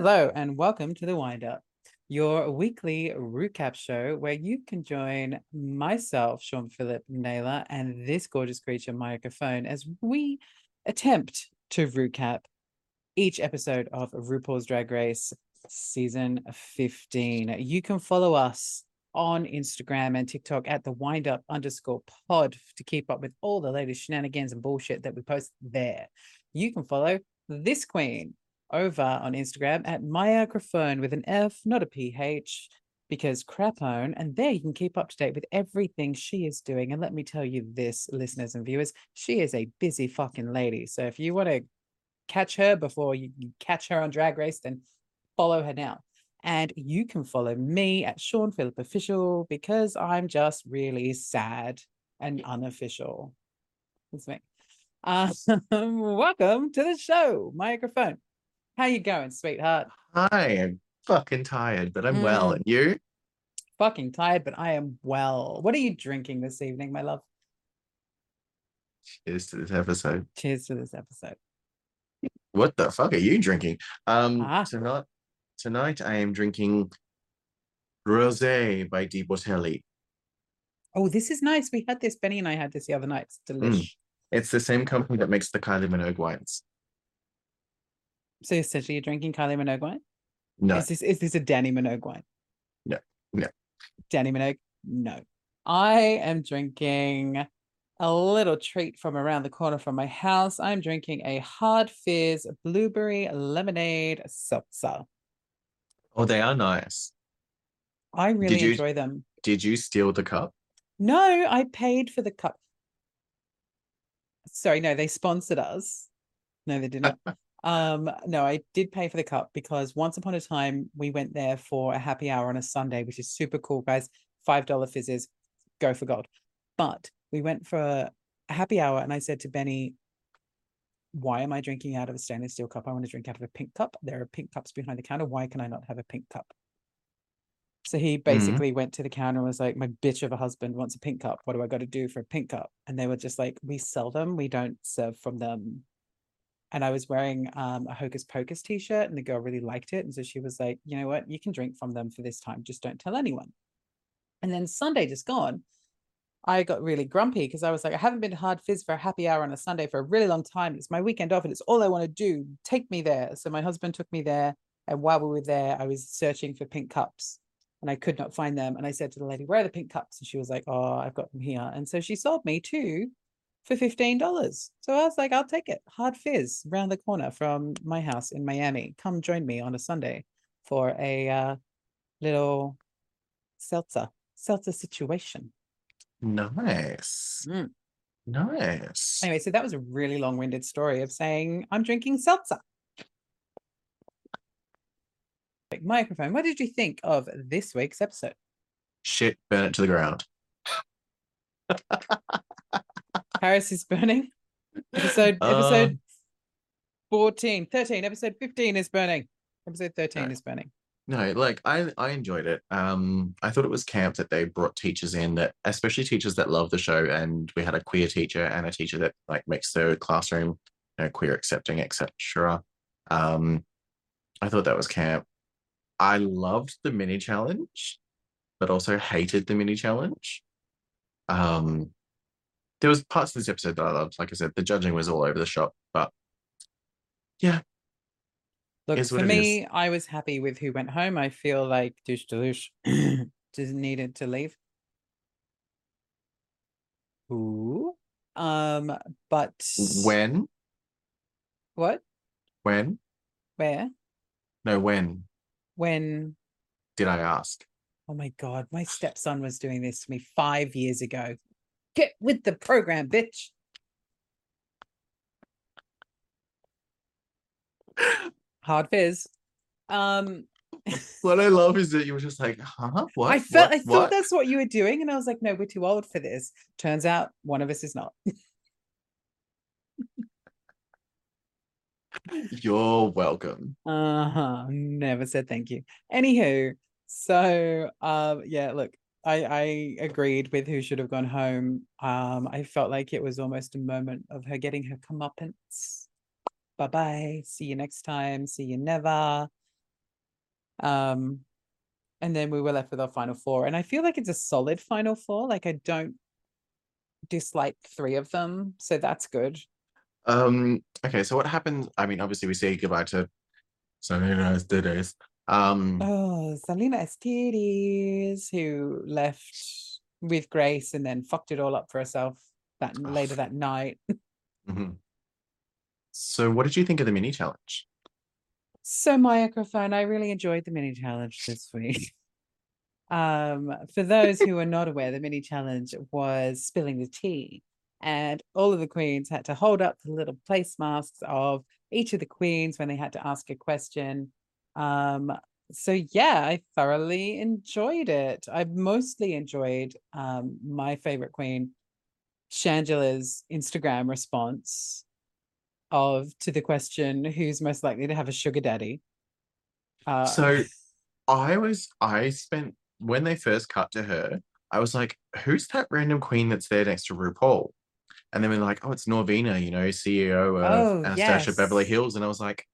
Hello and welcome to the Wind Up, your weekly recap show where you can join myself, Sean Philip Naylor, and this gorgeous creature, Microphone, as we attempt to recap each episode of RuPaul's Drag Race season 15. You can follow us on Instagram and TikTok at the wind up underscore pod to keep up with all the latest shenanigans and bullshit that we post there. You can follow this queen over on Instagram at microphone with an F, not a PH, because crapone. And there you can keep up to date with everything she is doing. And let me tell you this, listeners and viewers, she is a busy fucking lady. So if you want to catch her before you catch her on Drag Race, then follow her now. And you can follow me at Sean Phillip Official because I'm just really sad and unofficial. That's me. Uh, welcome to the show, microphone. How you going, sweetheart? Hi, I'm fucking tired, but I'm well. Mm. And you? Fucking tired, but I am well. What are you drinking this evening, my love? Cheers to this episode. Cheers to this episode. What the fuck are you drinking? Um, Ah. tonight, tonight I am drinking Rosé by Di Botelli. Oh, this is nice. We had this. Benny and I had this the other night. It's delish. It's the same company that makes the Kylie Minogue wines. So essentially, you're drinking Kylie Minogue wine. No, Is this is this a Dannii Minogue wine? No, no. Dannii Minogue? No. I am drinking a little treat from around the corner from my house. I'm drinking a hard fizz blueberry lemonade seltzer. oh, they are nice. I really you- enjoy them. Did you steal the cup? No, I paid for the cup. Sorry, no, they sponsored us. No, they didn't. um, no, I did pay for the cup because once upon a time we went there for a happy hour on a Sunday, which is super cool, guys. Five dollar fizzes, go for gold. But we went for a happy hour, and I said to Benny, "Why am I drinking out of a stainless steel cup? I want to drink out of a pink cup. There are pink cups behind the counter. Why can I not have a pink cup?" So he basically went to the counter and was like, My bitch of a husband wants a pink cup. What do I got to do for a pink cup? And they were just like, We sell them, we don't serve from them. And I was wearing um, a Hocus Pocus t shirt, and the girl really liked it. And so she was like, You know what? You can drink from them for this time. Just don't tell anyone. And then Sunday just gone. I got really grumpy because I was like, I haven't been to Hard Fizz for a happy hour on a Sunday for a really long time. It's my weekend off and it's all I want to do. Take me there. So my husband took me there. And while we were there, I was searching for pink cups and I could not find them. And I said to the lady, Where are the pink cups? And she was like, Oh, I've got them here. And so she sold me two for $15. So I was like, I'll take it. Hard Fizz round the corner from my house in Miami. Come join me on a Sunday for a uh, little seltzer, seltzer situation. Nice. Mm. Nice. Anyway, so that was a really long winded story of saying, I'm drinking seltzer. Like, Microphone, what did you think of this week's episode? Shit, burn it to the ground. Paris is burning. Episode Uh, episode 14, 13, episode 15 is burning. Episode 13 Right. is burning. No, like I I enjoyed it. Um, I thought it was camp that they brought teachers in that, especially teachers that love the show, and we had a queer teacher and a teacher that like makes the classroom, you know, queer accepting, etc. Um, I thought that was camp. I loved the mini challenge, but also hated the mini challenge. Um, there was parts of this episode that I loved. Like I said, the judging was all over the shop, but yeah. Look, for me, I was happy with who went home. I feel like douche douche just needed to leave. Ooh. Um, but when, what? when, Where? no, when When? did I ask? Oh my God, my stepson was doing this to me five years ago. Get with the program, bitch. Hard fizz. Um, What I love is that you were just like, huh? What? I felt What? I thought What?" that's what you were doing, and I was like, no, we're too old for this. Turns out one of us is not. You're welcome. Uh-huh. Never said thank you. Anywho, so um yeah, look, I I agreed with who should have gone home. Um, I felt like it was almost a moment of her getting her comeuppance. Bye bye. See you next time. See you never. Um, and then we were left with our final four. And I feel like it's a solid final four. Like I don't dislike three of them. So that's good. Um, okay, so what happens? I mean, obviously we say goodbye to Salina EsTitties. Um Oh, Salina EsTitties, who left with Grace and then fucked it all up for herself that Oh. later that night. mhm. So what did you think of the mini challenge? So my microphone, I really enjoyed the mini challenge this week. Um, for those who are not aware, the mini challenge was spilling the tea, and all of the queens had to hold up the little place masks of each of the queens when they had to ask a question. Um, so yeah, I thoroughly enjoyed it. I mostly enjoyed um my favorite queen, Shangela's Instagram response of to the question who's most likely to have a sugar daddy. Uh, So I was I spent when they first cut to her, I was like, who's that random queen that's there next to RuPaul? And then we're like, oh, it's Norvina, you know, CEO of Oh, Anastasia Beverly. Hills. And I was like,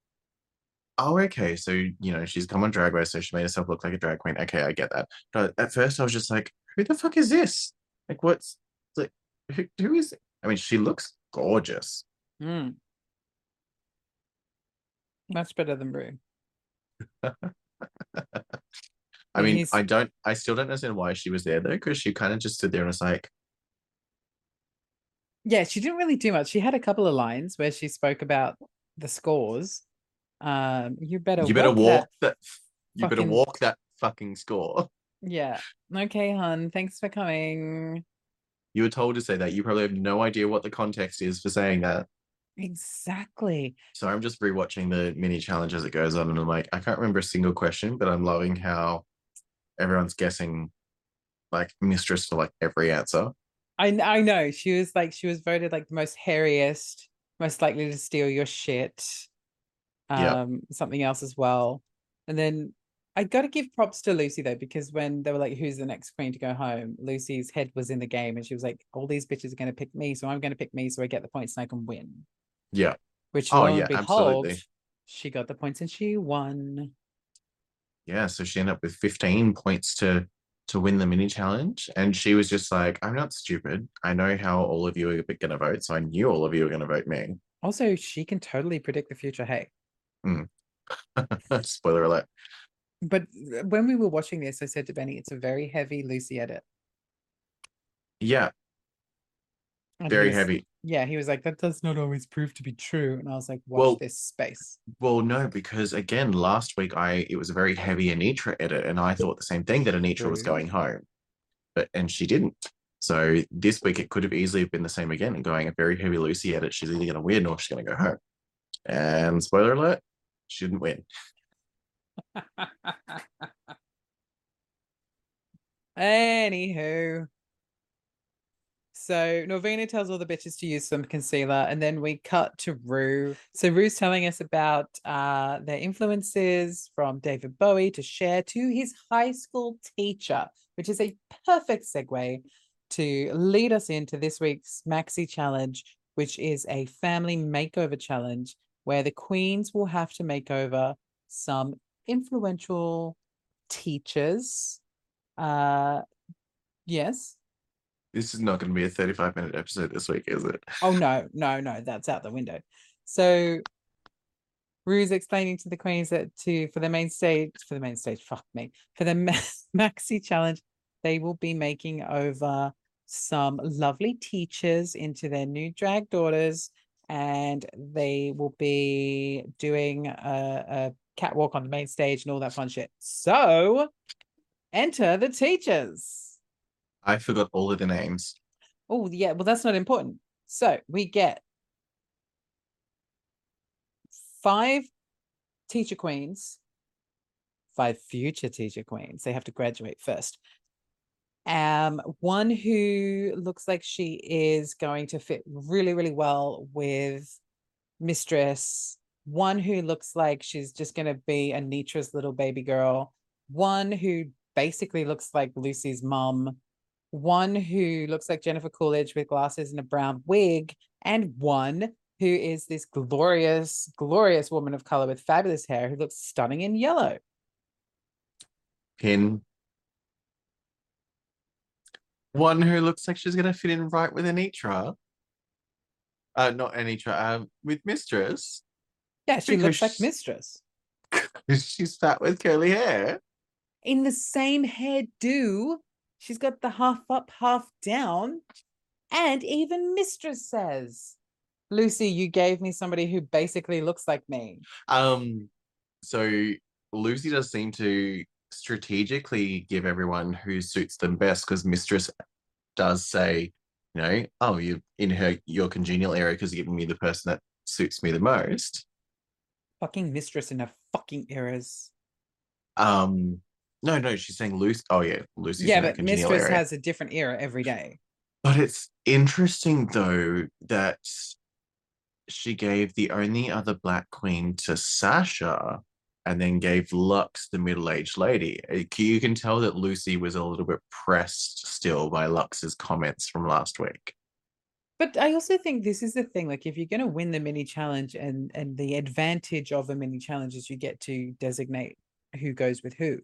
oh, okay. So, you know, she's come on Drag Race, so she made herself look like a drag queen. Okay, I get that. But at first I was just like, who the fuck is this? Like, what's like, who, who is I mean, she looks gorgeous. Mm. Much better than Brew. I mean, he's- I don't, I still don't understand why she was there though, because she kind of just stood there and was like, Yeah, she didn't really do much. She had a couple of lines where she spoke about the scores. Um, you better you better walk walk that- that, you better walk that fucking score. Yeah. Okay, hun. Thanks for coming. You were told to say that. You probably have no idea what the context is for saying that. Exactly. So I'm just rewatching the mini challenge as it goes on, and I'm like, I can't remember a single question, but I'm loving how everyone's guessing like mistress for like every answer. I I know. She was like she was voted like the most hairiest, most likely to steal your shit. Yeah. Um, something else as well. And then I got to give props to Loosey though, because when they were like, "Who's the next queen to go home?" Loosey's head was in the game, and she was like, "All these bitches are going to pick me, so I'm going to pick me, so I get the points and I can win." Yeah. Which Oh, yeah, behold, absolutely. she got the points and she won. Yeah. So she ended up with 15 points to to win the mini challenge. And she was just like, I'm not stupid. I know how all of you are gonna vote. So I knew all of you were gonna vote me. Also, she can totally predict the future. Hey, Spoiler alert. but uh, when we were watching this, I said to Benny, "It's a very heavy Loosey edit." Yeah, And he very was- heavy. Yeah, he was like, that does not always prove to be true. And I was like, watch Well- this space. Well, no, because again, last week I it was a very heavy Anetra edit, and I thought the same thing that Anetra was True. going home, but and she didn't. So this week it could have easily been the same again, and going a very heavy Loosey edit. She's either going to win or she's going to go home. And spoiler alert, she didn't win. Anywho. So Norvina tells all the bitches to use some concealer, and then we cut to Rue. So Rue's telling us about uh, their influences from David Bowie to Cher to his high school teacher, which is a perfect segue to lead us into this week's Maxi Challenge, which is a family makeover challenge where the queens will have to make over some influential teachers. Uh, yes. This is not going to be a 35 minute episode this week, is it? Oh no, no, no, that's out the window. So Rue's explaining to the queens that to for the main stage, for the main stage, fuck me, for the maxi challenge, they will be making over some lovely teachers into their new drag daughters, and they will be doing a, a catwalk on the main stage and all that fun shit. So enter the teachers. I forgot all of the names. Oh, yeah. Well, that's not important. So we get five teacher queens, five future teacher queens. They have to graduate first. Um, one who looks like she is going to fit really, really well with Mistress. One who looks like she's just going to be Anetra's little baby girl. One who basically looks like Loosey's mum one who looks like Jennifer Coolidge with glasses and a brown wig, and one who is this glorious, glorious woman of color with fabulous hair who looks stunning in yellow. Pin. One who looks like she's gonna fit in right with Anetra. Uh, not Anetra. Um, with Mistress. Yeah, she looks like mistress. she's fat with curly hair. In the same hairdo. She's got the half up, half down. And even mistress says, Loosey, you gave me somebody who basically looks like me. Um, so Loosey does seem to strategically give everyone who suits them best because Mistress does say, you know, oh, you're in her your congenial area because you're giving me the person that suits me the most. Fucking mistress in her fucking eras. Um, no, no, she's saying Loosey. Oh yeah, Loosey's yeah, but mistress area. has a different era every day. But it's interesting though that she gave the only other black queen to Sasha and then gave Luxx the middle-aged lady. Uh, You can tell that Loosey was a little bit pressed still by Luxx's comments from last week. But I also think this is the thing. Like, if you're going to win the mini challenge, and and the advantage of a mini challenge is you get to designate who goes with who,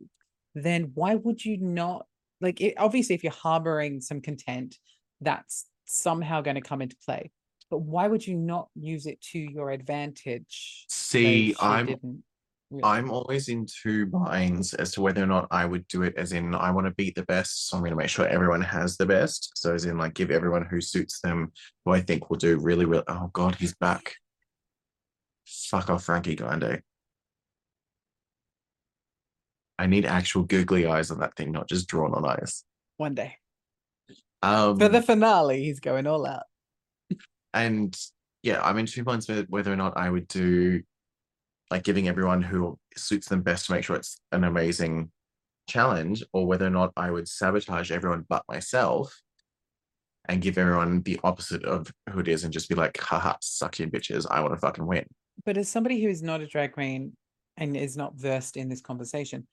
then why would you not? Like, it, obviously, if you're harboring some content, that's somehow going to come into play. But why would you not use it to your advantage? See, I'm didn't really? I'm always in two minds as to whether or not I would do it as in I want to beat the best, so I'm going to make sure everyone has the best. So as in like give everyone who suits them who I think will do really really oh god, he's back. Fuck off Frankie Grande. I need actual googly eyes on that thing, not just drawn on eyes. one day Um for the finale. He's going all out. and yeah, I'm in two minds whether or not I would do like giving everyone who suits them best to make sure it's an amazing challenge, or whether or not I would sabotage everyone but myself and give everyone the opposite of who it is and just be like, haha, suck you bitches, I want to fucking win. But as somebody who is not a drag queen and is not versed in this conversation,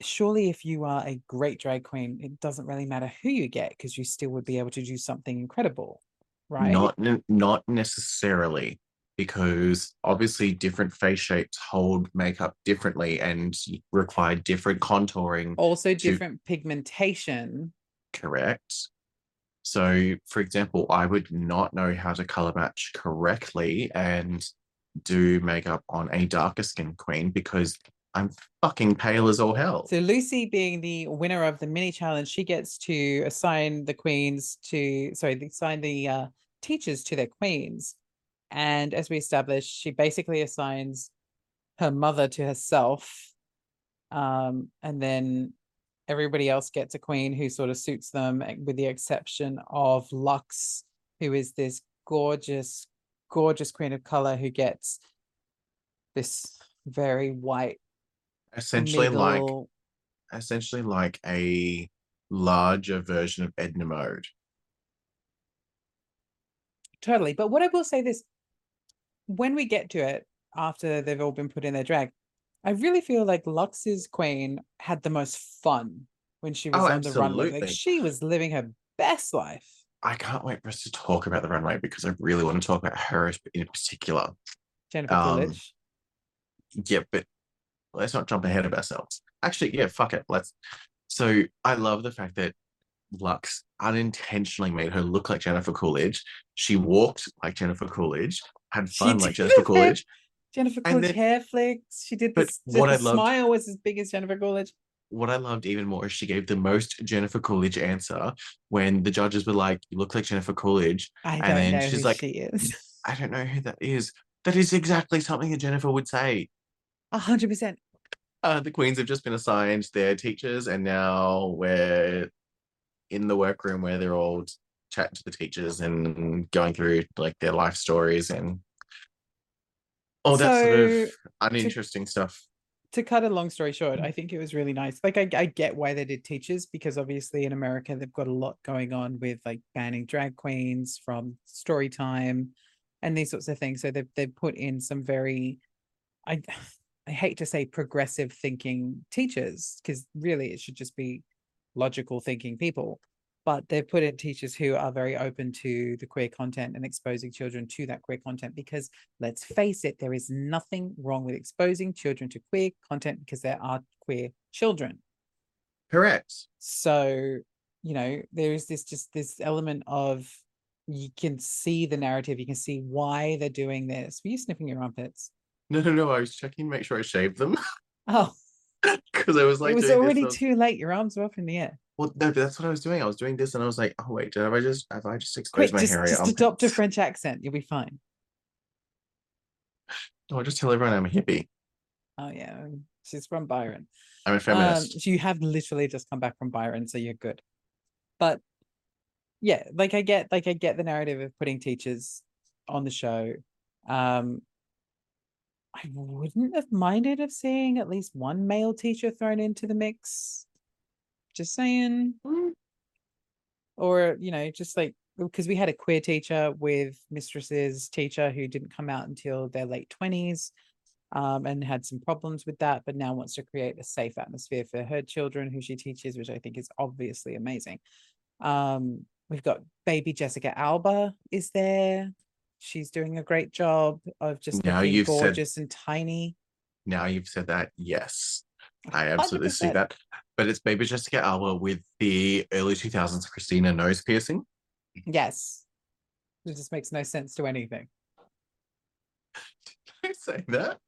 surely if you are a great drag queen, it doesn't really matter who you get because you still would be able to do something incredible, right? Not ne- not necessarily. Because obviously different face shapes hold makeup differently and require different contouring also to- different pigmentation. correct. So, for example, I would not know how to color match correctly and do makeup on a darker skin queen because I'm fucking pale as all hell. So Loosey being the winner of the mini challenge, she gets to assign the queens to sorry, assign the uh, teachers to their queens. And as we established, she basically assigns her mother to herself. Um, and then everybody else gets a queen who sort of suits them, eh, with the exception of Luxx, who is this gorgeous, gorgeous queen of color who gets this very white, essentially like essentially like a larger version of Edna Mode. Totally. But what I will say this when we get to it after they've all been put in their drag, I really feel like Luxx's queen had the most fun when she was Oh, on the runway. Like she was living her best life. I can't wait for us to talk about the runway because I really want to talk about her in particular. Jennifer Um, Coolidge. Yeah, but let's not jump ahead of ourselves. Actually, yeah, fuck it. Let's. So I love the fact that Luxx unintentionally made her look like Jennifer Coolidge. She walked like Jennifer Coolidge, had fun like. Jennifer Coolidge. Jennifer Coolidge then- hair flicks. She did but this. what the I loved- smile was as big as Jennifer Coolidge. What I loved even more is she gave the most Jennifer Coolidge answer when the judges were like, "You look like Jennifer Coolidge." I And don't then know she's who like- she is. I don't know who that is. That is exactly something that Jennifer would say. A hundred percent. Uh, the queens have just been assigned their teachers, and now we're in the workroom where they're all chatting to the teachers and going through like their life stories and oh, all that sort of So, uninteresting stuff. to cut a long story short. I think it was really nice. Like I, I get why they did teachers because obviously in America they've got a lot going on with like banning drag queens from story time and these sorts of things. So they've they've put in some very I I hate to say progressive thinking teachers, because really it should just be logical thinking people. But they've put in teachers who are very open to the queer content and exposing children to that queer content because let's face it there is nothing wrong with exposing children to queer content because there are queer children. Correct. so you know there is this just this element of you can see the narrative you can see why they're doing this. Were you sniffing your armpits? No, no, no. I was checking to make sure I shaved them. Oh. Because I was like, it was already and I was- too late. Your arms were up in the air Well, no, that's what I was doing. I was doing this, and I was like, "Oh wait, did I just have I just quick exposed my just, hairy just adopt a french accent you'll be fine No, I'll just tell everyone I'm a hippie. oh yeah she's from byron I'm a Um, feminist. so you have literally just come back from Byron, so you're good. But yeah, like I get, like I get the narrative of putting teachers on the show. Um, I wouldn't have minded of seeing at least one male teacher thrown into the mix. Just saying, Mm, or you know, just like because we had a queer teacher with mistresses teacher who didn't come out until their late twenties um, and had some problems with that, but now wants to create a safe atmosphere for her children who she teaches, which I think is obviously amazing. Um, we've got baby Jessica Alba is there. She's doing a great job of just Now looking you've said- gorgeous and tiny. Now you've said that, yes, I absolutely see 100%. that. But it's Baby Jessica Alba with the early 2000s Christina nose piercing. Yes. It just makes no sense to anything. Did I say that?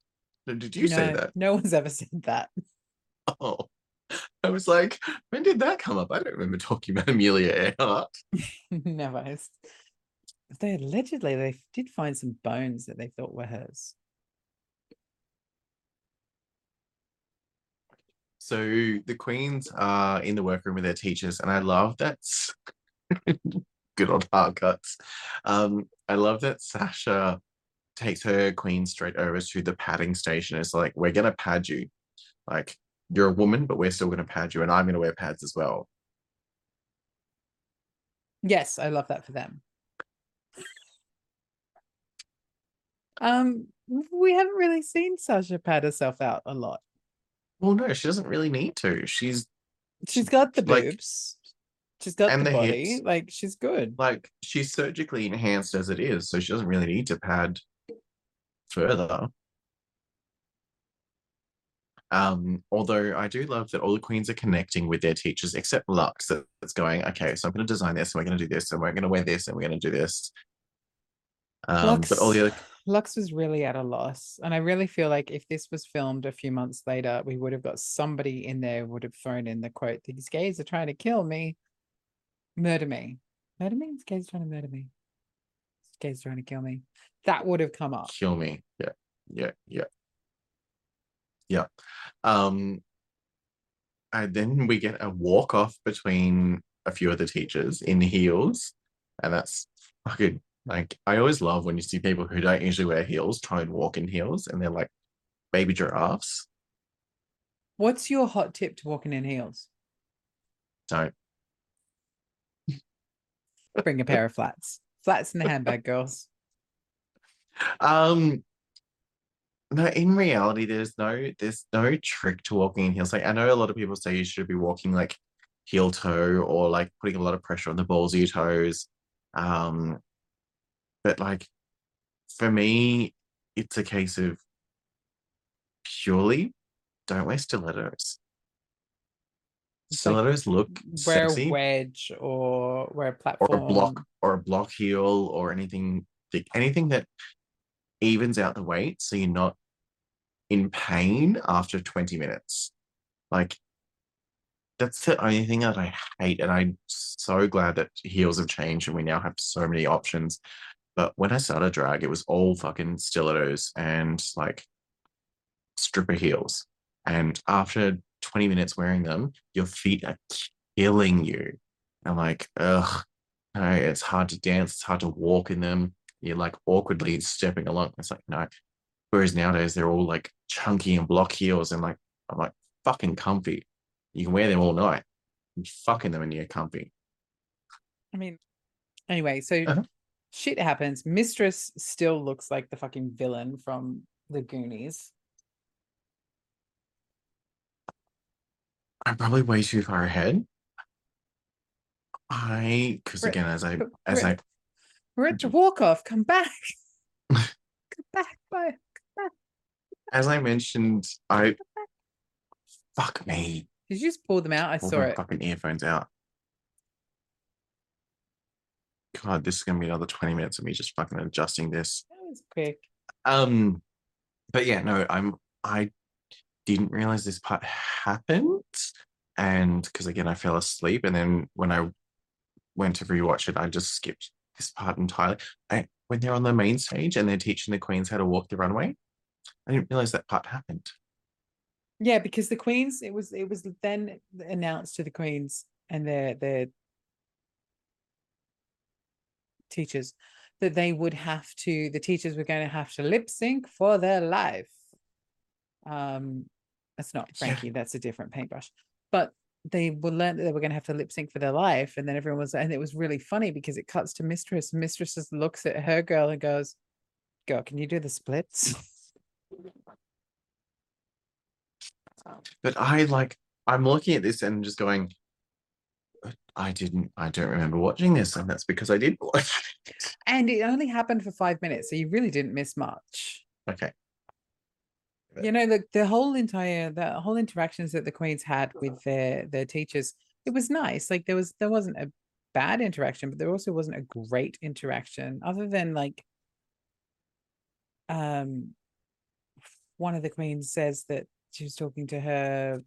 No, Did you say that? No one's ever said that. Oh, I was like, when did that come up? I don't remember talking about Amelia Earhart. Never. They allegedly they did find some bones that they thought were hers. So the queens are in the workroom with their teachers, and I love that. Good old hard cuts. Um, I love that Sasha takes her queen straight over to the padding station. It's like, we're gonna pad you. Like, you're a woman, but we're still gonna pad you, and I'm gonna wear pads as well. Yes, I love that for them. Um, we haven't really seen Sasha pad herself out a lot. Well, no, she doesn't really need to. She's She's got the like- boobs. She's got and the, the body. hips. Like she's good. like she's surgically enhanced as it is, so she doesn't really need to pad further. Um, although I do love that all the queens are connecting with their teachers, except Luxx, that- that's going, okay, so I'm going to design this, and we're going to do this, and we're going to wear this, and we're going to do this. Um, but all the other, Luxx was really at a loss. And I really feel like if this was filmed a few months later, we would have got somebody in there would have thrown in the quote, these gays are trying to kill me. Murder me. Murder me? These gays trying to murder me. These gays trying to kill me. That would have come up. kill me. Yeah, yeah, yeah, yeah. Um, and then we get a walk off between a few of the teachers in heels, and that's fucking like I always love when you see people who don't usually wear heels try and walk in heels, and they're like baby giraffes. What's your hot tip to walking in heels? Don't. Bring a pair of flats. Flats in the handbag, girls. Um, no, in reality, there's no there's no trick to walking in heels. Like I know a lot of people say you should be walking like heel toe or like putting a lot of pressure on the balls of your toes. Um, but like for me, it's a case of purely don't wear stilettos. Stilettos look Wear sexy. a wedge or wear a or a block or a block heel or anything like anything that evens out the weight so you're not in pain after 20 minutes. Like that's the only thing that i hate and i'm so glad that heels have changed and we now have so many options but when i started drag it was all fucking stilettos and like stripper heels and after 20 minutes wearing them your feet are killing you i'm like ugh no, it's hard to dance, it's hard to walk in them. You're like awkwardly stepping along. It's like, no. Whereas nowadays they're all like chunky and block heels and like I'm like fucking comfy. You can wear them all night. You're fucking them and you're comfy. I mean, anyway, so Uh-huh. Shit happens. Mistress still looks like the fucking villain from the Goonies. I'm probably way too far ahead. I because again as I as I Richard mm-hmm. Walkoff, come back. come back, bye. as I mentioned, I fuck me. Did you just pull them out? I saw it. fucking earphones out. God, this is gonna be another 20 minutes of me just fucking adjusting this. That was quick. Um, but yeah, no, I'm I didn't realize this part happened, and because again, I fell asleep, and then when I went to rewatch it, I just skipped this part entirely. I, when they're on the main stage and they're teaching the queens how to walk the runway, I didn't realize that part happened. Yeah, because the Queens, it was it was then announced to the Queens and their their teachers that they would have to the teachers were going to have to lip sync for their life. Um that's not. Frankie, that's a different paintbrush. But they were learned that they were going to have to lip sync for their life, and then everyone was, and it was really funny because it cuts to Mistress. Mistress just looks at her girl and goes, "Girl, can you do the splits?" But I like I'm looking at this and just going, "Uh, I didn't, I don't remember watching this, and that's because I did watch. it." And it only happened for five minutes, so you really didn't miss much. Okay, You know, the the whole entire the whole interactions that the queens had with their their teachers, it was nice. Like there was there wasn't a bad interaction, but there also wasn't a great interaction, other than like um one of the queens says that she was talking to her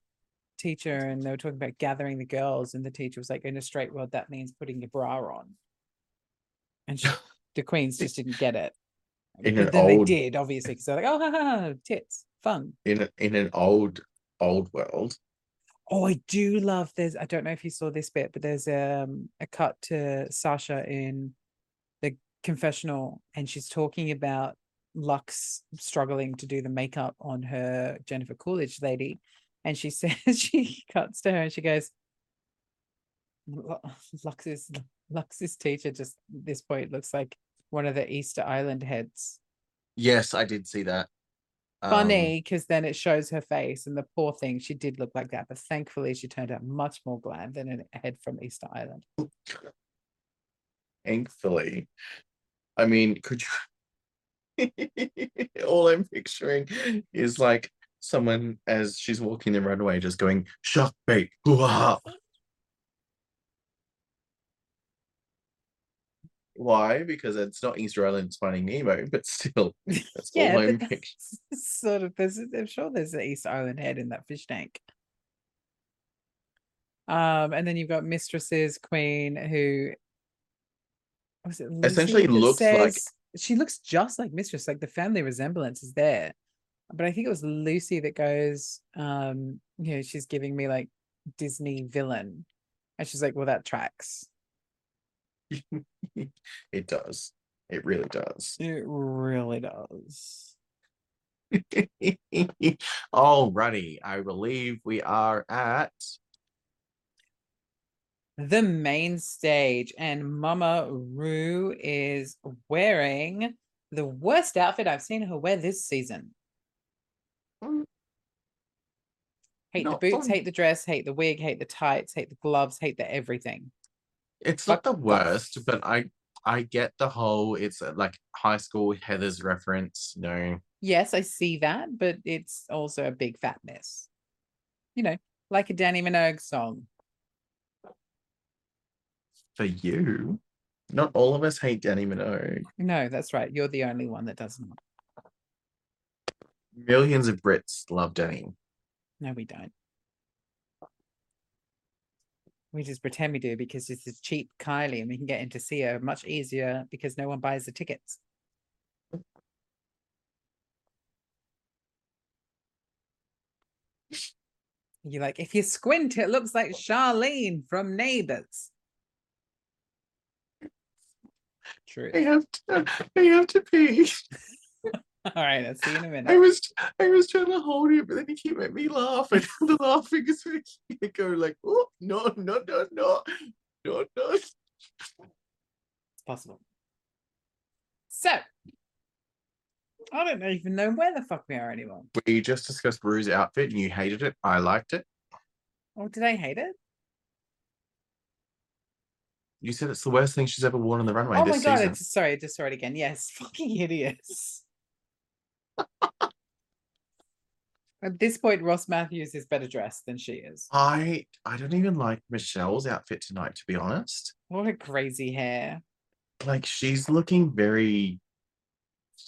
teacher and they were talking about gathering the girls, and the teacher was like, in a straight world, that means putting your bra on. And she, the queens just didn't get it. In but then old- they did, obviously, because they're like, oh, ha, ha, ha, tits, fun. in a, in an old old world, Oh, I do love this. I don't know if you saw this bit, but there's um a cut to Sasha in the confessional, and she's talking about Luxx struggling to do the makeup on her Jennifer Coolidge lady, and she says she cuts to her and she goes, "Lu- Luxx's Luxx's teacher just at this point looks like one of the Easter Island heads. yes, I did see that. Um, Funny because then it shows her face, and the poor thing, she did look like that, but thankfully she turned out much more glam than a head from Easter Island. thankfully, I mean, could you? All I'm picturing is like someone as she's walking the runway, just going shock bait. hoo-ha." Why? Because it's not Easter Island, it's Finding Nemo, but still, that's yeah, all I'm sort of there's I'm sure there's an Easter Island head in that fish tank. Um, and then you've got mistresses, queen, who was it Loosey Essentially looks like- she looks just like mistress, like the family resemblance is there. But I think it was Loosey that goes, um, you know, she's giving me like Disney villain. And she's like, Well, that tracks. it does. It really does. It really does. Alrighty, I believe we are at the main stage, and Mama Rue is wearing the worst outfit I've seen her wear this season. Hate Not the boots, fun. hate the dress, hate the wig, hate the tights, hate the gloves, hate the everything. it's not the Fuck off. worst, but I I get the whole it's uh, like high school Heather's reference, you know. Yes, I see that, but it's also a big fat mess. You know, like a Dannii Minogue song. For you, not all of us hate Danny Minogue. No, that's right. You're the only one that does not. Millions of Brits love Dannii. No, we don't. We just pretend we do because it's a cheap Kylie and we can get in to see her much easier because no one buys the tickets. You're like, if you squint, it looks like Charlene from Neighbours. True. I have to I have to pee. All right, I'll see you in a minute. I was I was trying to hold it, but then he kept making me laugh, and the laughing is making me go like, oh no, no, no, no, no, no. It's possible. So, I don't even know where the fuck we are anymore. We just discussed Rue's outfit and you hated it. I liked it. Oh, did I hate it? You said it's the worst thing she's ever worn on the runway Oh my god! season. It's, sorry, I just saw it again. Yes, fucking hideous. At this point, Ross Mathews is better dressed than she is. I I don't even like Michelle's outfit tonight, to be honest. What a crazy hair. Like she's looking very,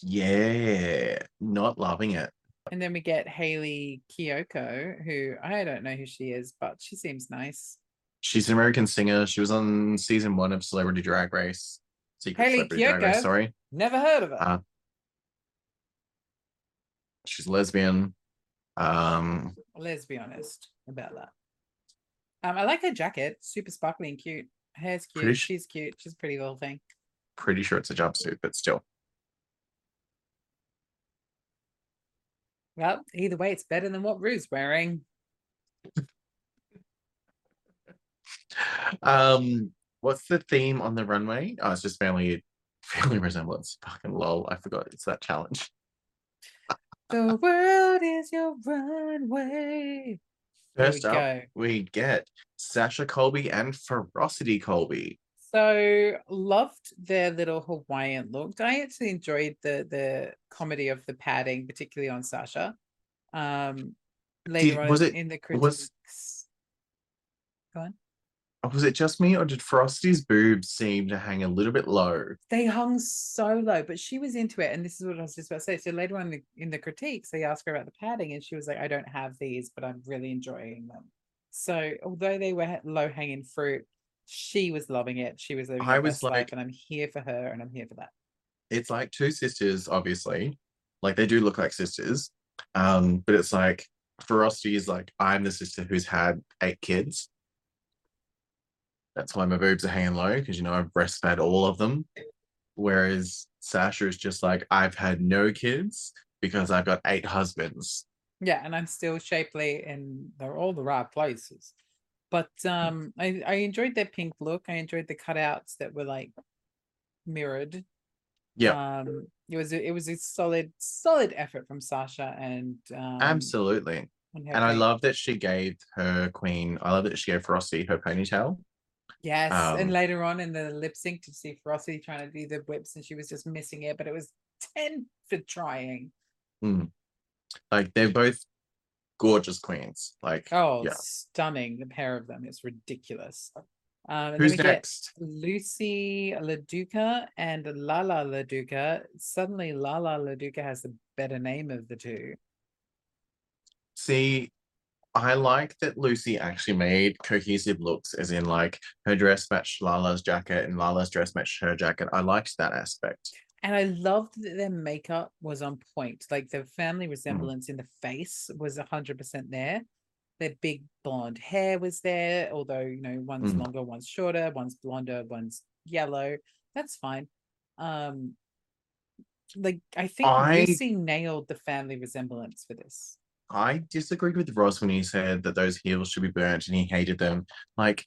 yeah, not loving it. And then we get Hayley Kiyoko, who I don't know who she is, but she seems nice. She's an American singer. She was on season one of Celebrity Drag Race. Secret Hayley Celebrity Drag Race, sorry. Never heard of her. Uh, She's lesbian. Um, Let's be honest about that. Um, I like her jacket, super sparkly and cute. Hair's cute. Pretty sh- She's cute. She's a pretty little thing. pretty sure it's a jumpsuit, but still. Well, either way, it's better than what Rue's wearing. Um, what's the theme on the runway? Oh, it's just family family resemblance. Fucking lol. I forgot it's that challenge. The world is your runway. There we First up, go. we get Sasha Colby and Ferocity Colby. So loved their little Hawaiian look. I actually enjoyed the the comedy of the padding, particularly on Sasha. Um later on was it- in the was- Go on. Was it just me, or did Ferocity's boobs seem to hang a little bit low? They hung so low, but she was into it. And this is what I was just about to say. So later on in the, in the critiques, they asked her about the padding, and she was like, I don't have these, but I'm really enjoying them. So although they were low hanging fruit, she was loving it. She was living I was best life, like- and I'm here for her, and I'm here for that. It's like two sisters, obviously. Like they do look like sisters. Um, but it's like Ferocity is like, I'm the sister who's had eight kids. That's why my boobs are hanging low, because you know I've breastfed all of them. Whereas Sasha is just like, I've had no kids because I've got eight husbands. Yeah, and I'm still shapely, and they're all the right places. But um, I I enjoyed their pink look. I enjoyed the cutouts that were like mirrored. Yeah, Um, it was a, it was a solid solid effort from Sasha and um, absolutely. and, And I love that she gave her queen, I love that she gave Ferocity her ponytail. Yes. um, and later on in the lip sync, to see Ferocity trying to do the whips, and she was just missing it, but it was ten for trying. Mm. Like they're both gorgeous queens. Like, Oh, yeah. stunning! The pair of them is ridiculous. Um, Who's next? Loosey LaDuca and Lala Laduca. Suddenly, Lala Laduca has the better name of the two. See, I like that Loosey actually made cohesive looks, as in like her dress matched Lala's jacket and Lala's dress matched her jacket. I liked that aspect. And I loved that their makeup was on point. Like the family Mm-hmm. resemblance in the face was 100% there. Their big blonde hair was there, although, you know, one's Mhm. longer, one's shorter, one's blonder, one's yellow. That's fine. Um, like, I think I- Loosey nailed the family resemblance for this. I disagreed with Ross when he said that those heels should be burnt and he hated them. Like,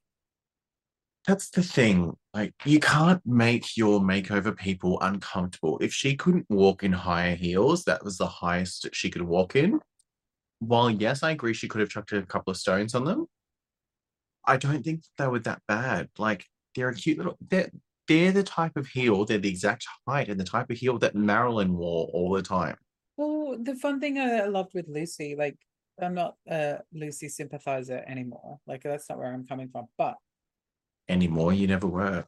that's the thing. Like, you can't make your makeover people uncomfortable. If she couldn't walk in higher heels, that was the highest she could walk in. While, yes, I agree she could have chucked a couple of stones on them, I don't think they were that bad. Like, they're a cute little. They're, they're the type of heel, they're the exact height and the type of heel that Marilyn wore all the time. The fun thing I loved with Loosey, like, I'm not a Loosey sympathizer anymore. Like, that's not where I'm coming from. But Anymore, you never were.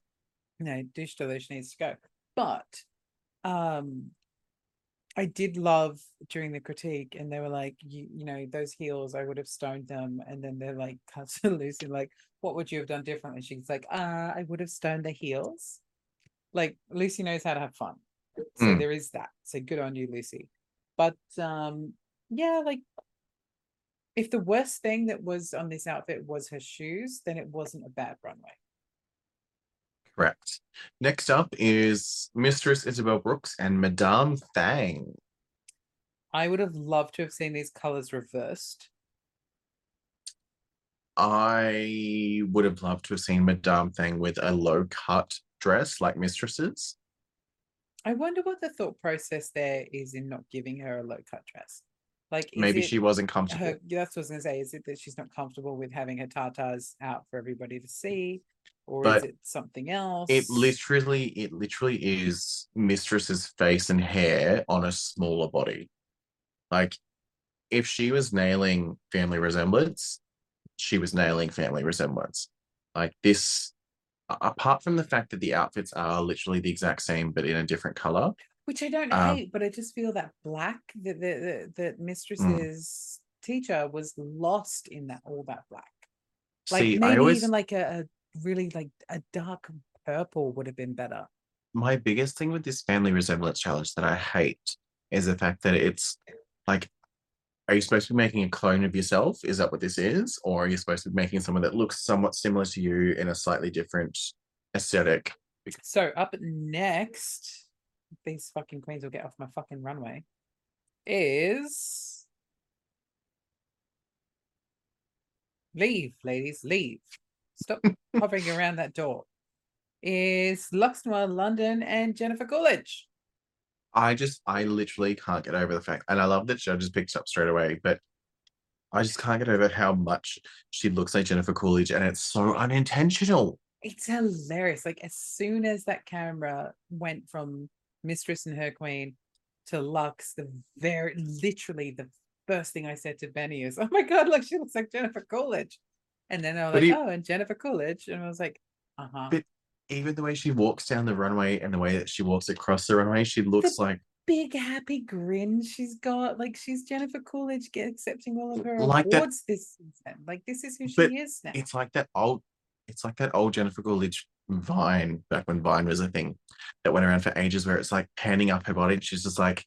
no, douche delusion needs to go. But um I did love during the critique, and they were like, you, you know, those heels, I would have stoned them. And then they're like, cut to Loosey, like, what would you have done differently? She's like, uh, I would have stoned the heels. Like, Loosey knows how to have fun. So Mm. there is that. So good on you, Lucy. But um, yeah, like, if the worst thing that was on this outfit was her shoes, then it wasn't a bad runway. Correct. Next up is Mistress Isabelle Brooks and Madame Thang. I would have loved to have seen these colors reversed. I would have loved to have seen Madame Thang with a low cut dress like Mistresses. I wonder what the thought process there is in not giving her a low cut dress. Like, is Maybe she wasn't comfortable. her, that's what I was gonna say. Is it that she's not comfortable with having her tartars out for everybody to see? or But is it something else? It literally, it literally is Mistress's face and hair on a smaller body. Like, if she was nailing family resemblance, she was nailing family resemblance. Like this, apart from the fact that the outfits are literally the exact same but in a different color. which I don't um, hate, but I just feel that black that the that, that Mm. mistress's teacher was lost in that all that black. Like See, maybe I always even like a, a really like a dark purple would have been better. my biggest thing with this family resemblance challenge that I hate is the fact that it's like, are you supposed to be making a clone of yourself? Is that what this is? Or are you supposed to be making someone that looks somewhat similar to you in a slightly different aesthetic? So up next, these fucking queens will get off my fucking runway. Is leave, ladies, leave. Stop hovering around that door. Is Luxx Noir London and Jennifer Coolidge. I just, I literally can't get over the fact, and I love that judges picked up straight away, but I just can't get over how much she looks like Jennifer Coolidge, and it's so unintentional. It's hilarious. Like as soon as that camera went from Mistress and her queen to Luxx, the very literally the first thing I said to Benny is, "Oh my god, look, she looks like Jennifer Coolidge." And then I was But like, he- "Oh, and Jennifer Coolidge," and I was like, "Uh huh." But- Even the way she walks down the runway and the way that she walks across the runway, she looks like Big happy grin she's got, like she's Jennifer Coolidge accepting all of her Like that- awards this season. Like this is who she is now. it's like that old it's like that old Jennifer Coolidge Vine back when Vine was a thing that went around for ages where it's like panning up her body and she's just like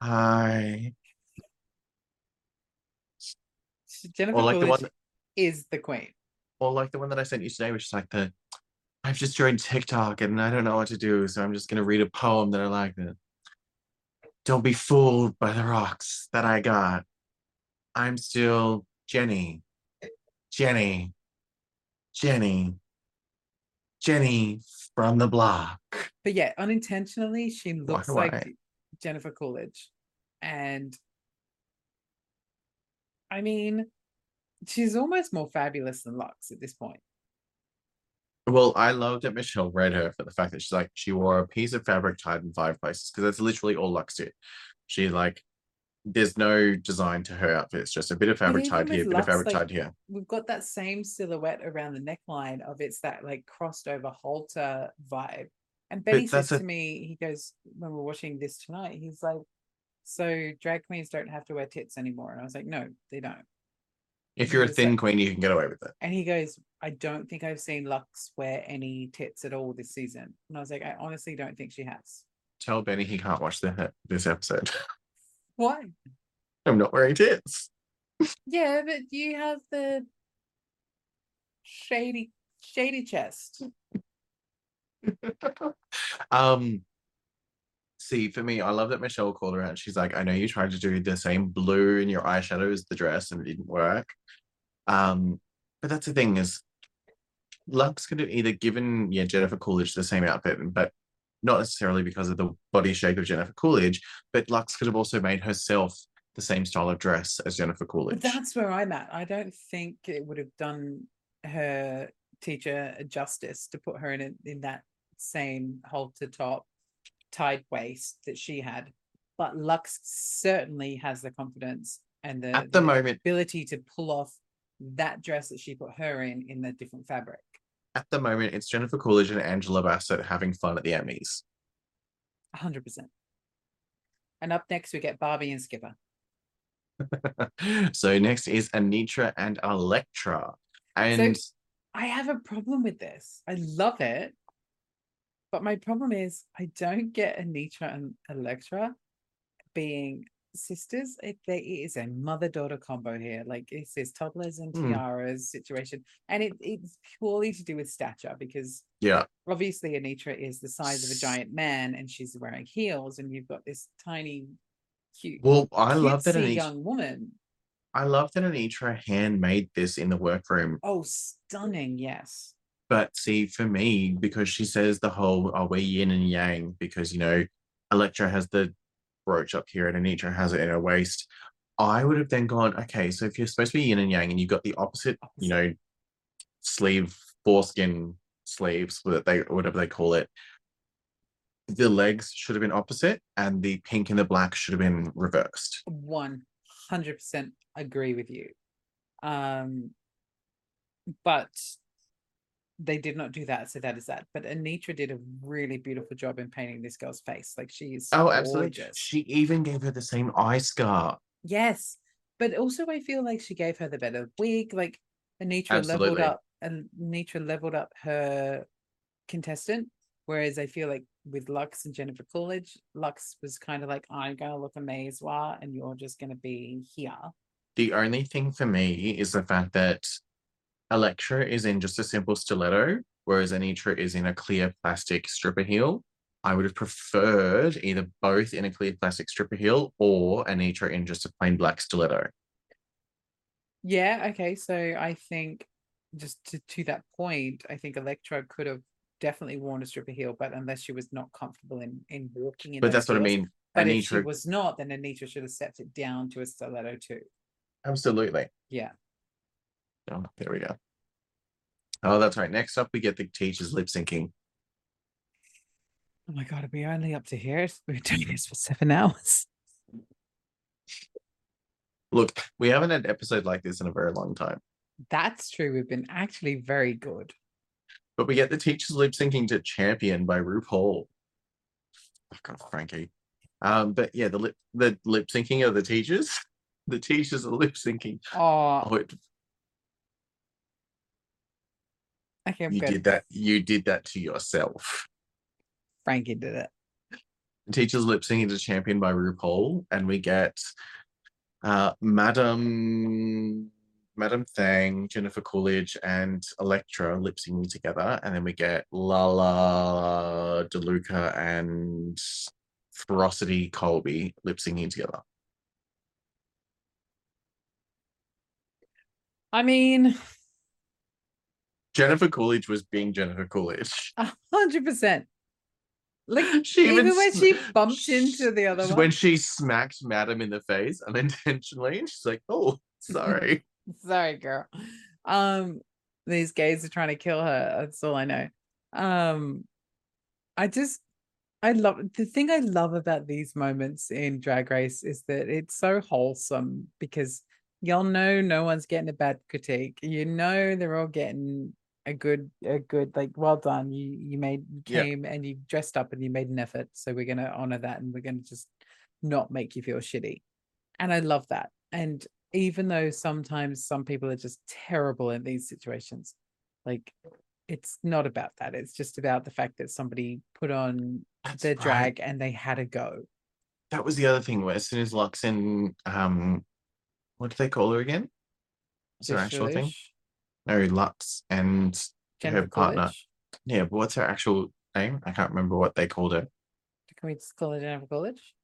hi Jennifer like the Coolidge one is the queen. or like the one that I sent you today which is like the I've just joined TikTok and I don't know what to do so I'm just gonna read a poem that I like that don't be fooled by the rocks that I got I'm still Jenny Jenny Jenny Jenny from the block But yeah, unintentionally, she looks like. Jennifer Coolidge. And I mean, she's almost more fabulous than Luxx at this point. Well, I love that Michelle read her for the fact that she's like she wore a piece of fabric tied in five places because that's literally all Luxx did. She like there's no design to her outfit. It's just a bit of fabric tied here, with bit of fabric like, tied here. We've got that same silhouette around the neckline of it's that like crossed over halter vibe. And Benny said that's to a- me, he goes, when we're watching this tonight, he's like, So drag queens don't have to wear tits anymore. And I was like, No, they don't. If you're a thin queen, you can get away with it. And he goes, I don't think I've seen Luxx wear any tits at all this season. And I was like, I honestly don't think she has. Tell Benny he can't watch the, this episode. Why? I'm not wearing tits. Yeah, but you have the shady, shady chest. um see for me, I love that Michelle called her out. She's like, I know you tried to do the same blue in your eyeshadow as the dress and it didn't work. Um, but that's the thing is Luxx could have either given yeah Jennifer Coolidge the same outfit, but not necessarily because of the body shape of Jennifer Coolidge, but Luxx could have also made herself the same style of dress as Jennifer Coolidge. That's where I'm at. I don't think it would have done her teacher justice to put her in a, in that same halter top, tied waist that she had. But Luxx certainly has the confidence and the, At the moment, ability to pull off that dress that she put her in in the different fabric. at the moment, it's Jennifer Coolidge and Angela Bassett having fun at the Emmys. hundred percent. And up next we get Barbie and Skipper. so next is Anetra and Electra. And I have a problem with this. I love it. But my problem is I don't get Anetra and Electra being sisters. It, they, it is a mother-daughter combo here. Like it's this toddlers and Hmm. tiaras situation. And it, it's purely to do with stature because yeah, obviously Anetra is the size of a giant man and she's wearing heels and you've got this tiny cute well, I love that Anetra, young woman. I love that Anetra handmade this in the workroom. Oh, stunning, yes. But see, for me, because she says the whole "are we yin and yang?" Because you know, Electra has the brooch up here and Anetra has it in her waist. I would have then gone, okay, so if you're supposed to be yin and yang and you've got the opposite, you know, sleeve foreskin sleeves, that they whatever they call it. The legs should have been opposite, and the pink and the black should have been reversed. One hundred percent agree with you. Um, but they did not do that, so that is that. But Anetra did a really beautiful job in painting this girl's face. Like she's Oh, absolutely. gorgeous. She even gave her the same eye scar. Yes, but also I feel like she gave her the better wig. Like Anetra leveled up, and Anetra leveled up her contestant. Whereas I feel like with Luxx and Jennifer Coolidge, Luxx was kind of like, I'm gonna look amazing, and you're just gonna be here. The only thing for me is the fact that Electra is in just a simple stiletto, whereas Anetra is in a clear plastic stripper heel. I would have preferred either both in a clear plastic stripper heel or Anetra in just a plain black stiletto. Yeah, okay. So I think just to, to that point, I think Electra could have definitely worn a stripper heel, but unless she was not comfortable in in walking in But that's what I mean. But if she was not, then Anetra should have stepped it down to a stiletto too. absolutely. Yeah. Oh, there we go. Oh, that's right. Next up, we get the teachers lip syncing. Oh my god, are we only up to here? We're doing this for seven hours. Look, we haven't had an episode like this in a very long time, That's true. We've been actually very good. but we get the teachers lip syncing to Champion by RuPaul. Fuck off, Frankie. Um, but yeah, the lip the lip syncing of the teachers, the teachers are lip syncing. Oh, Oh, it, okay, I'm you good. did that. You did that to yourself. Frankie did it. Teachers lip syncing to Champion by RuPaul, and we get uh Madam Madam Thang, Jennifer Coolidge, and Electra lip syncing together, and then we get Lala DeLuca and Ferocity Colby lip syncing together. I mean, Jennifer Coolidge was being Jennifer Coolidge. a hundred percent. Like She even, even when she bumped into the other one. When she smacked Madam in the face unintentionally, and she's like, "Oh, sorry." Sorry, girl. Um, these gays are trying to kill her. That's all I know. Um, I just, I love the thing I love about these moments in Drag Race is that it's so wholesome because y'all know no one's getting a bad critique. You know they're all getting a good, a good like, well done. You you made you Yeah. came and you dressed up and you made an effort. So we're gonna honor that and we're gonna just not make you feel shitty. And I love that. And even though sometimes some people are just terrible in these situations, like it's not about that. It's just about the fact that somebody put on That's their right. drag and they had a go. That was the other thing. Where as soon as Luxx and um, what do they call her again? What's her actual thing? No, Luxx and Jennifer partner. Coolidge. yeah, but what's her actual name? I can't remember what they called her. Can we just call her Jennifer Coolidge?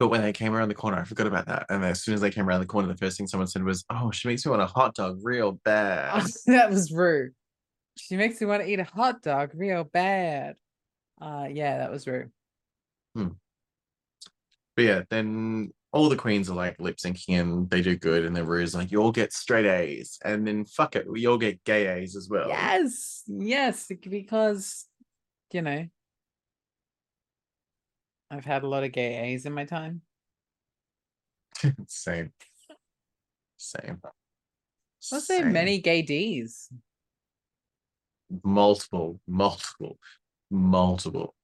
But when they came around the corner, I forgot about that. And as soon as they came around the corner, the first thing someone said was, "Oh, she makes me want a hot dog real bad." that was rude. She makes me want to eat a hot dog real bad. Uh yeah, that was rude. Hmm. But yeah, then all the queens are like lip syncing and they do good, and then Rue's like, "You all get straight A's," and then fuck it, we all get gay A's as well. Yes, yes, because you know I've had a lot of gay A's in my time. Same. Same. I'll say many gay D's. multiple, multiple, multiple.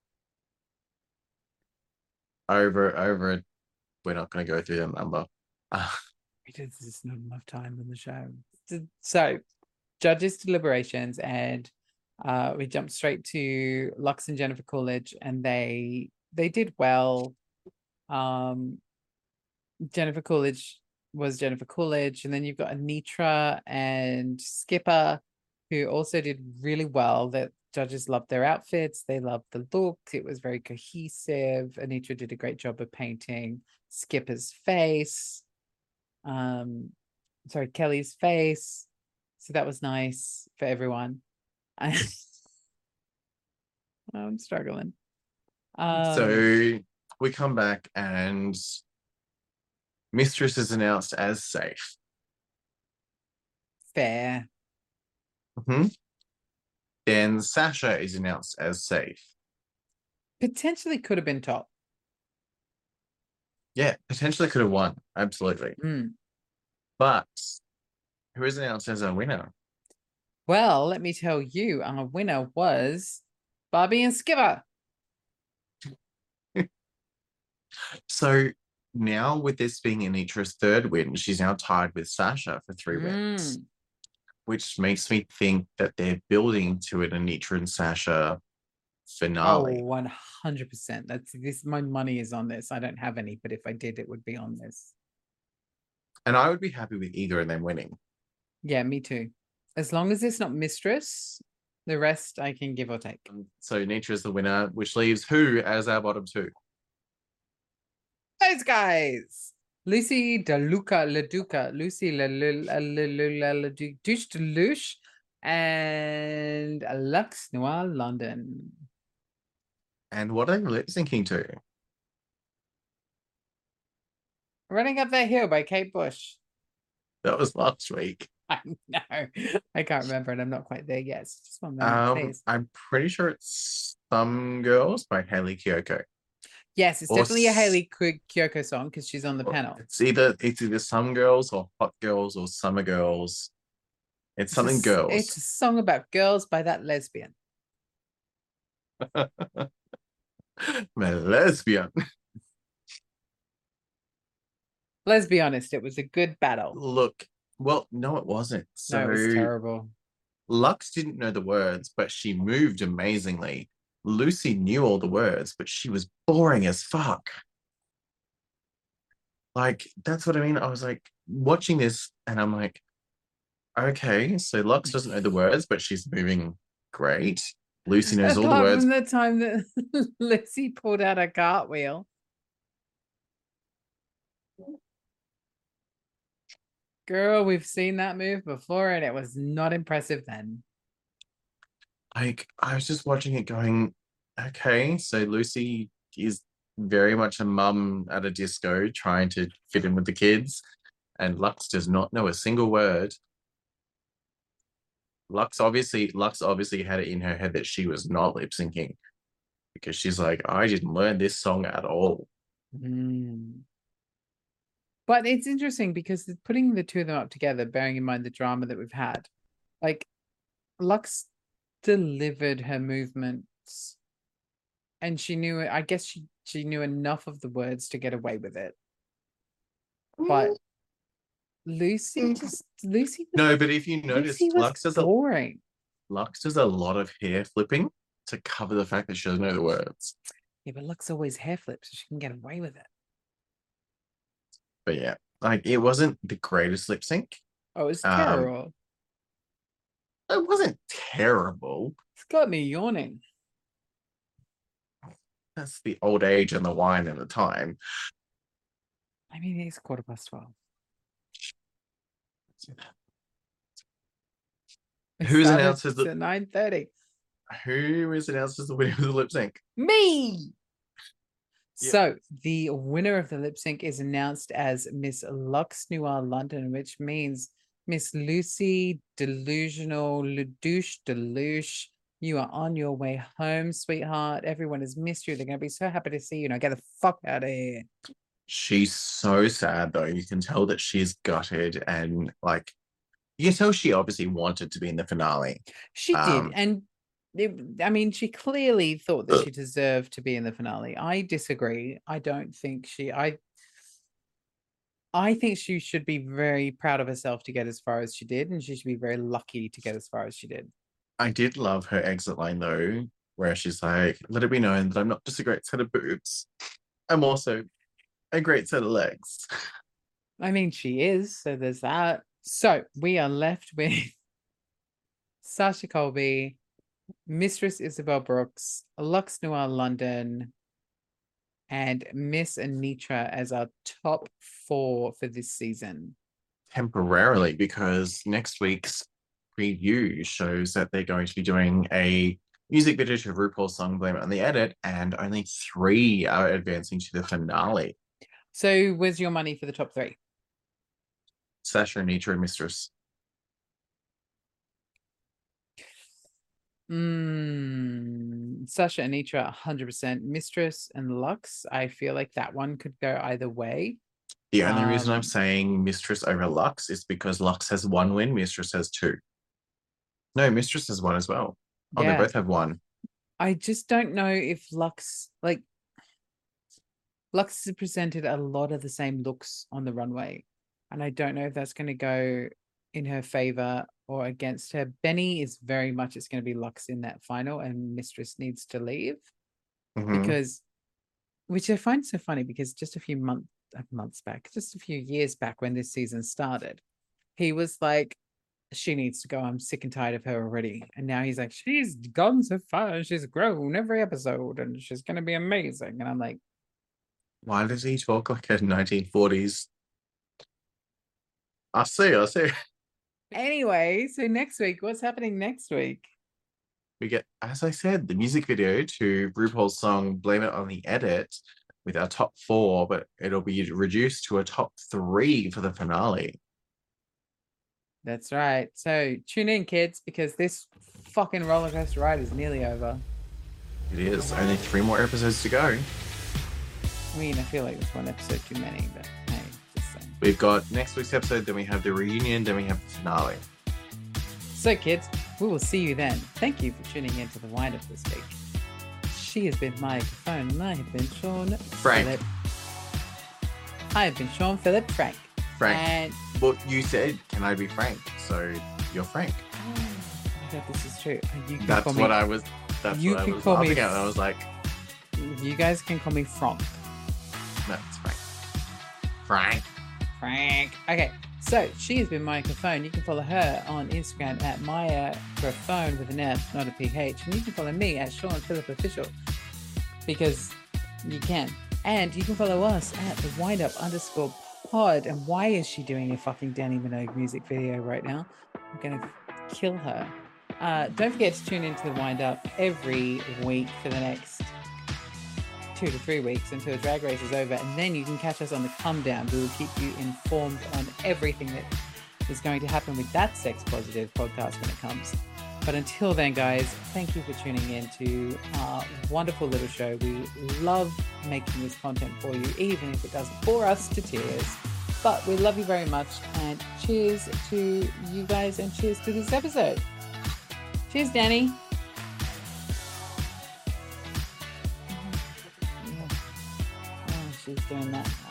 Over, over. We're not going to go through that number. Uh, Because there's not enough time in the show. So, judges' deliberations, and uh, we jumped straight to Luxx and Jennifer Coolidge, and they they did well. Um, Jennifer Coolidge was Jennifer Coolidge, and then you've got Anetra and Skipper, who also did really well. That judges loved their outfits, they loved the look. It was very cohesive. Anetra did a great job of painting Skipper's face um sorry kelly's face so that was nice for everyone I- i'm struggling um so we come back and Mistress is announced as safe. fair Mhm. Then Sasha is announced as safe. Potentially could have been top. Yeah, potentially could have won. Absolutely. Mm. But who is announced as a winner? Well, let me tell you, our winner was Barbie and Skipper. So now with this being Anetra's third win, she's now tied with Sasha for three wins, Mm. Which makes me think that they're building to an Anetra and Sasha Oh, finale. 100%. That's this. My money is on this. I don't have any, but if I did, it would be on this. And I would be happy with either of them winning. Yeah, me too. As long as it's not Mistress, the rest I can give or take. Um, so Anetra is the winner, which leaves who as our bottom two? Those guys. Loosey DeLuca Leduca, Loosey La Douche Deluche, and Luxx Noir London. And what are they lip syncing to? Running Up That Hill by Kate Bush. That was last week. I know. I can't remember, and I'm not quite there yet. Just one moment, Um, please. I'm pretty sure it's Some Girls by Hayley Kiyoko. Yes, it's or definitely a Hayley Ki- Kiyoko song because she's on the panel. It's either it's either Some Girls or Hot Girls or Summer Girls. It's It's something s- girls. It's a song about girls by that lesbian. I'm lesbian. Let's be honest, it was a good battle. Look, well, no, it wasn't. So No, it was terrible. Luxx didn't know the words, but she moved amazingly. Loosey knew all the words, but she was boring as fuck. Like, that's what I mean. I was like watching this and I'm like, okay, so Luxx doesn't know the words, but she's moving great. Loosey knows all the Apart words. from the time that Loosey pulled out a cartwheel. Girl, we've seen that move before and it was not impressive then. Like, I was just watching it going, okay, so Loosey is very much a mum at a disco trying to fit in with the kids, and Luxx does not know a single word. Luxx obviously, Luxx obviously had it in her head that she was not lip syncing because she's like, I didn't learn this song at all. Mm. But it's interesting because putting the two of them up together, bearing in mind the drama that we've had, like Luxx delivered her movements and she knew it. I guess she she knew enough of the words to get away with it. But Loosey Mm. just Loosey was, no, but if you notice, Loosey was Luxx does a boring. Luxx does a lot of hair flipping to cover the fact that she doesn't know the words. Yeah, but Luxx always hair flips, so she can get away with it. But yeah, like it wasn't the greatest lip sync. Oh, it's Um, terrible. It wasn't terrible. It's got me yawning. That's the old age and the wine and the time. I mean, it's quarter past twelve. Who's announced as the nine thirty? who is announced as the winner of the lip sync? Me. Yeah. So the winner of the lip sync is announced as Miss Luxx Noir London, which means Miss Loosey Delusional Ledouche Deluche. You are on your way home, sweetheart. Everyone has missed you. They're going to be so happy to see you. Now get the fuck out of here. She's so sad though. You can tell that she's gutted and like you can tell she obviously wanted to be in the finale. She Um, did, and it, I mean, she clearly thought that she deserved to be in the finale. I disagree. I don't think she. I. I think she should be very proud of herself to get as far as she did, and she should be very lucky to get as far as she did. I did love her exit line though, where she's like, let it be known that I'm not just a great set of boobs. I'm also a great set of legs. I mean, she is, so there's that. So we are left with Sasha Colby, Mistress Isabelle Brooks, Luxx Noir London, and Miss Anetra as our top four for this season. temporarily because next week's preview shows that they're going to be doing a music video to RuPaul's song Blame on the Edit, and only three are advancing to the finale. So where's your money for the top three? Sasha, Anetra, and Mistress. Mm, Sasha and Anetra, 100%. Mistress and Luxx, I feel like that one could go either way. The only reason Um, I'm saying Mistress over Luxx is because Luxx has one win, Mistress has two. No, Mistress has one as well. Oh, Yeah. they both have one. I just don't know if Luxx like Luxx has presented a lot of the same looks on the runway, and I don't know if that's going to go in her favor or against her. Benny is very much it's going to be Luxx in that final, and Mistress needs to leave Mhm. because, which I find so funny because just a few months months back, just a few years back when this season started, he was like, she needs to go. I'm sick and tired of her already. And now he's like, she's gone so far. She's grown every episode and she's going to be amazing. And I'm like, Why does he talk like a 1940s? I see, I see. anyway, so next week, what's happening next week? We get, as I said, the music video to RuPaul's song Blame It on the Edit with our top four, but it'll be reduced to a top three for the finale. That's right. So tune in, kids, because this fucking roller coaster ride is nearly over. It is only three more episodes to go. I mean, I feel like it's one episode too many, but hey, just saying. We've got next week's episode, then we have the reunion, then we have the finale. So, kids, we will see you then. Thank you for tuning in to the wind up this week. She has been Mike Phone, and I have been Sean Frank. Phillip. I have been Sean Philip Frank. Frank, And well, you said, can I be Frank? So you're Frank. oh, my this is true. You can That's what me, I was. That's you what I can was call me at. I was like, You guys can call me Frank. no, it's Frank. Frank. Frank. Okay, so she has been my Microphone. You can follow her on Instagram at Maya Microphone with an F, not a PH. And you can follow me at Sean Phillip Official because you can. And you can follow us at the wind up underscore pod. And why is she doing a fucking Dannii Minogue music video right now? I'm gonna kill her. Uh, don't forget to tune into the wind up every week for the next two to three weeks until drag race is over and then you can catch us on the come down we will keep you informed on everything that is going to happen with that sex positive podcast when it comes but until then guys thank you for tuning in to our wonderful little show. We love making this content for you even if it doesn't bore us to tears. But we love you very much and cheers to you guys and cheers to this episode. Cheers danny. Oh, she's doing that.